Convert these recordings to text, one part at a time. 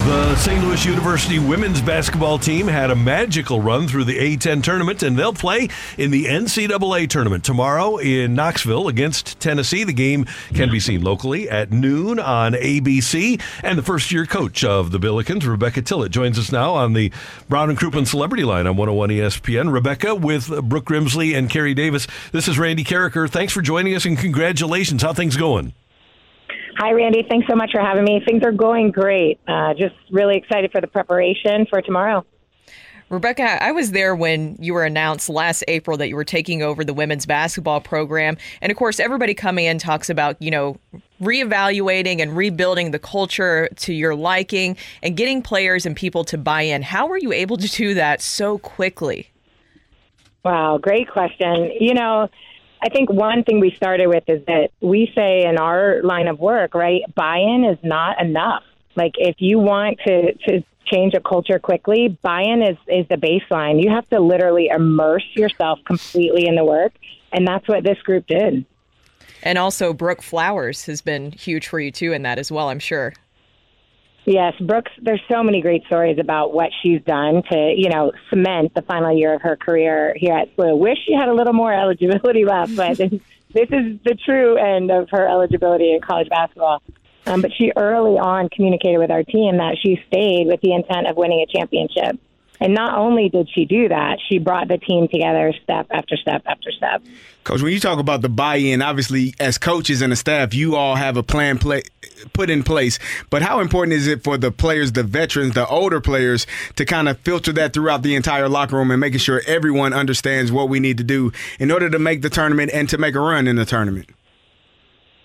The St. Louis University women's basketball team had a magical run through the A10 tournament, and they'll play in the NCAA tournament tomorrow in Knoxville against Tennessee. The game can be seen locally at noon on ABC. And the first year coach of the Billikens, Rebecca Tillett, joins us now on the Brown and Crouppen Celebrity Line on 101 ESPN. Rebecca with Brooke Grimsley and Carey Davis. This is Randy Karraker. Thanks for joining us and congratulations. How things going? Hi, Randy. Thanks so much for having me. Things are going great. Uh, just really excited for the preparation for tomorrow. Rebecca, I was there when you were announced last April that you were taking over the women's basketball program. And of course, everybody coming in talks about, you know, reevaluating and rebuilding the culture to your liking and getting players and people to buy in. How were you able to do that so quickly? Wow, great question. You know, I think one thing we started with is that we say in our line of work, right, buy in is not enough. Like if you want to, to change a culture quickly, buy in is, is the baseline. You have to literally immerse yourself completely in the work. And that's what this group did. And also, Brooke Flowers has been huge for you too in that as well, I'm sure. Yes, Brooks, there's so many great stories about what she's done to, you know, cement the final year of her career here at SLU. Wish she had a little more eligibility left, but this is the true end of her eligibility in college basketball. Um, but she early on communicated with our team that she stayed with the intent of winning a championship. And not only did she do that, she brought the team together step after step after step. Coach, when you talk about the buy-in, obviously as coaches and the staff, you all have a plan play, put in place. But how important is it for the players, the veterans, the older players, to kind of filter that throughout the entire locker room and making sure everyone understands what we need to do in order to make the tournament and to make a run in the tournament?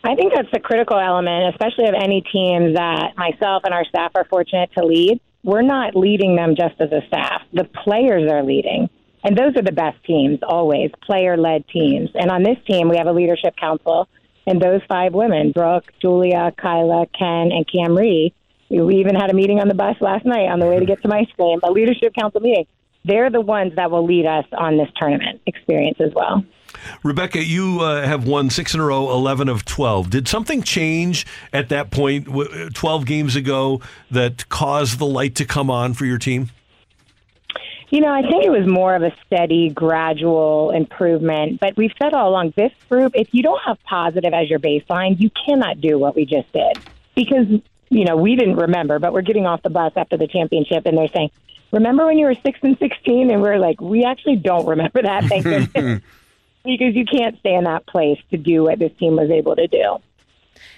I think that's a critical element, especially of any team that myself and our staff are fortunate to lead we're not leading them just as a staff. The players are leading. And those are the best teams, always, player led teams. And on this team, we have a leadership council, and those five women Brooke, Julia, Kyla, Ken, and Camry. We even had a meeting on the bus last night on the way to get some ice cream, a leadership council meeting. They're the ones that will lead us on this tournament experience as well. Rebecca, you uh, have won six in a row, 11 of 12. Did something change at that point, 12 games ago, that caused the light to come on for your team? You know, I think it was more of a steady, gradual improvement. But we've said all along this group, if you don't have positive as your baseline, you cannot do what we just did. Because, you know, we didn't remember, but we're getting off the bus after the championship and they're saying, Remember when you were 6 and 16? And we're like, We actually don't remember that. Thank goodness because you can't stay in that place to do what this team was able to do.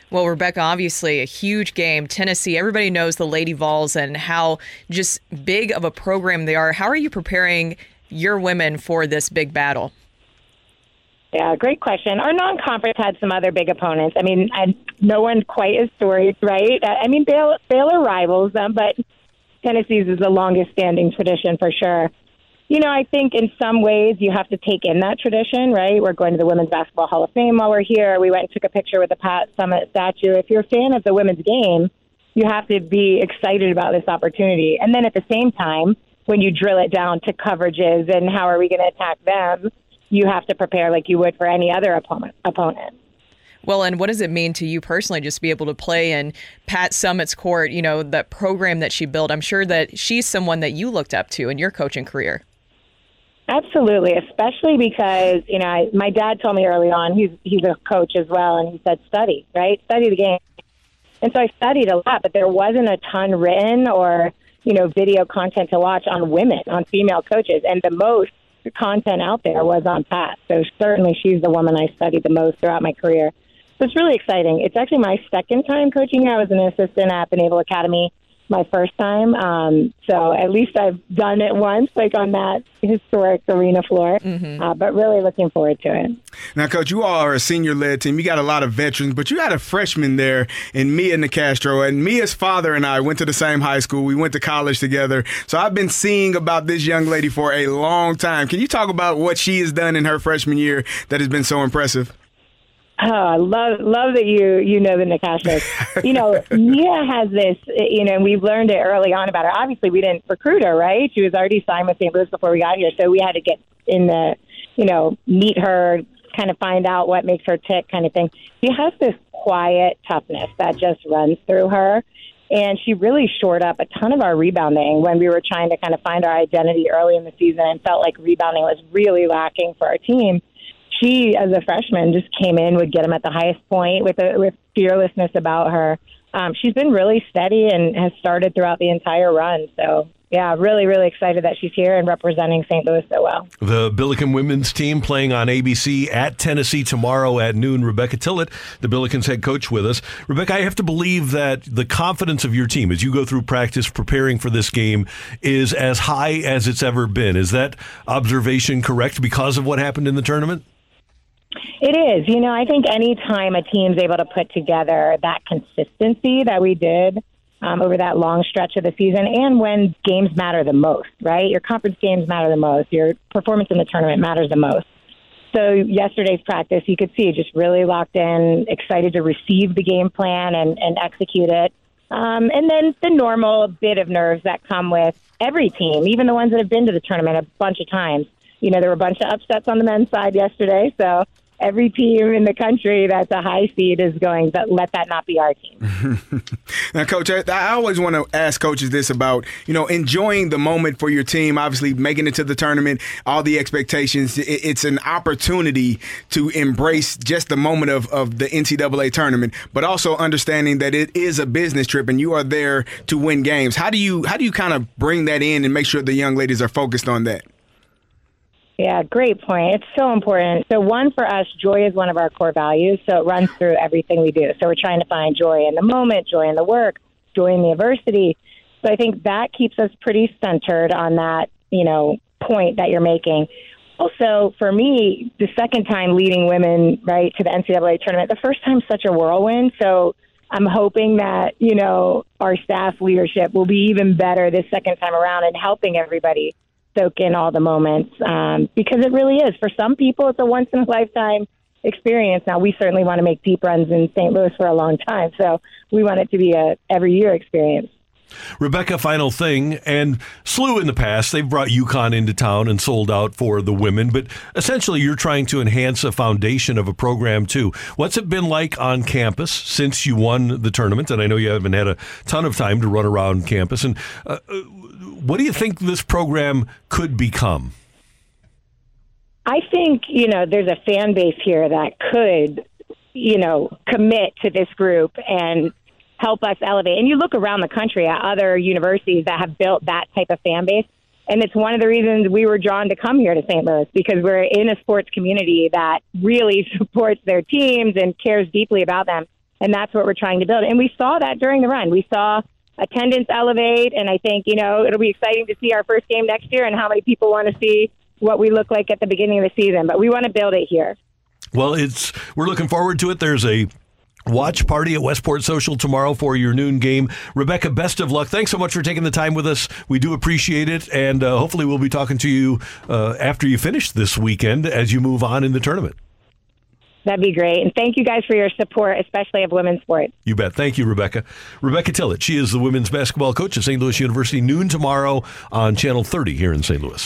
Well, Rebecca, obviously a huge game. Tennessee, everybody knows the Lady Vols and how just big of a program they are. How are you preparing your women for this big battle? Yeah, great question. Our non-conference had some other big opponents. I mean, I, no one quite as storied, right? I mean, Baylor, Baylor rivals them, but Tennessee's is the longest-standing tradition for sure you know, I think in some ways you have to take in that tradition, right? We're going to the Women's Basketball Hall of Fame while we're here. We went and took a picture with the Pat Summitt statue. If you're a fan of the women's game, you have to be excited about this opportunity. And then at the same time, when you drill it down to coverages and how are we going to attack them, you have to prepare like you would for any other opponent. opponent. Well, and what does it mean to you personally just to be able to play in Pat Summitt's court, you know, that program that she built? I'm sure that she's someone that you looked up to in your coaching career. Absolutely, especially because you know I, my dad told me early on he's he's a coach as well, and he said study right, study the game. And so I studied a lot, but there wasn't a ton written or you know video content to watch on women, on female coaches, and the most content out there was on Pat. So certainly she's the woman I studied the most throughout my career. So it's really exciting. It's actually my second time coaching. I was an assistant at the Naval Academy my first time. Um, so at least I've done it once, like on that historic arena floor. Mm-hmm. Uh, but really looking forward to it. Now, Coach, you all are a senior led team. You got a lot of veterans, but you got a freshman there in Mia Nicastro. And Mia's father and I went to the same high school. We went to college together. So I've been seeing about this young lady for a long time. Can you talk about what she has done in her freshman year that has been so impressive? Oh, I love love that you you know the Nicastros. you know, Mia has this. You know, and we've learned it early on about her. Obviously, we didn't recruit her, right? She was already signed with St. Louis before we got here, so we had to get in the, you know, meet her, kind of find out what makes her tick, kind of thing. She has this quiet toughness that just runs through her. And she really shored up a ton of our rebounding when we were trying to kind of find our identity early in the season and felt like rebounding was really lacking for our team she, as a freshman, just came in, would get them at the highest point with a, with fearlessness about her. Um, she's been really steady and has started throughout the entire run. So yeah, really, really excited that she's here and representing St. Louis so well. The Billiken women's team playing on ABC at Tennessee tomorrow at noon. Rebecca Tillett, the Billikens head coach, with us. Rebecca, I have to believe that the confidence of your team as you go through practice preparing for this game is as high as it's ever been. Is that observation correct because of what happened in the tournament? It is. You know, I think anytime a team's able to put together that consistency that we did um, over that long stretch of the season and when games matter the most, right? Your conference games matter the most. Your performance in the tournament matters the most. So yesterday's practice, you could see just really locked in, excited to receive the game plan and, and execute it. Um, and then the normal bit of nerves that come with every team, even the ones that have been to the tournament a bunch of times. You know, there were a bunch of upsets on the men's side yesterday, so every team in the country that's a high seed is going but let that not be our team. now, coach, I, I always want to ask coaches this about, you know, enjoying the moment for your team, obviously making it to the tournament, all the expectations. It, it's an opportunity to embrace just the moment of, of the NCAA tournament, but also understanding that it is a business trip and you are there to win games. How do you how do you kind of bring that in and make sure the young ladies are focused on that? Yeah, great point. It's so important. So, one for us, joy is one of our core values. So, it runs through everything we do. So, we're trying to find joy in the moment, joy in the work, joy in the adversity. So, I think that keeps us pretty centered on that, you know, point that you're making. Also, for me, the second time leading women, right, to the NCAA tournament, the first time such a whirlwind. So, I'm hoping that, you know, our staff leadership will be even better this second time around and helping everybody soak in all the moments um, because it really is. For some people, it's a once in a lifetime experience. Now, we certainly want to make deep runs in St. Louis for a long time, so we want it to be a every year experience. Rebecca, final thing, and SLU in the past, they've brought UConn into town and sold out for the women, but essentially you're trying to enhance a foundation of a program too. What's it been like on campus since you won the tournament? And I know you haven't had a ton of time to run around campus. And uh, uh what do you think this program could become? I think, you know, there's a fan base here that could, you know, commit to this group and help us elevate. And you look around the country at other universities that have built that type of fan base. And it's one of the reasons we were drawn to come here to St. Louis because we're in a sports community that really supports their teams and cares deeply about them. And that's what we're trying to build. And we saw that during the run. We saw attendance elevate. And I think, you know, it'll be exciting to see our first game next year and how many people want to see what we look like at the beginning of the season. But we want to build it here. Well, it's we're looking forward to it. There's a watch party at Westport Social tomorrow for your noon game. Rebecca, best of luck. Thanks so much for taking the time with us. We do appreciate it, and uh, hopefully we'll be talking to you uh, after you finish this weekend as you move on in the tournament. That'd be great. And thank you guys for your support, especially of women's sports. You bet. Thank you, Rebecca. Rebecca Tillett. She is the women's basketball coach at St. Louis University. Noon tomorrow on Channel 30 here in St. Louis.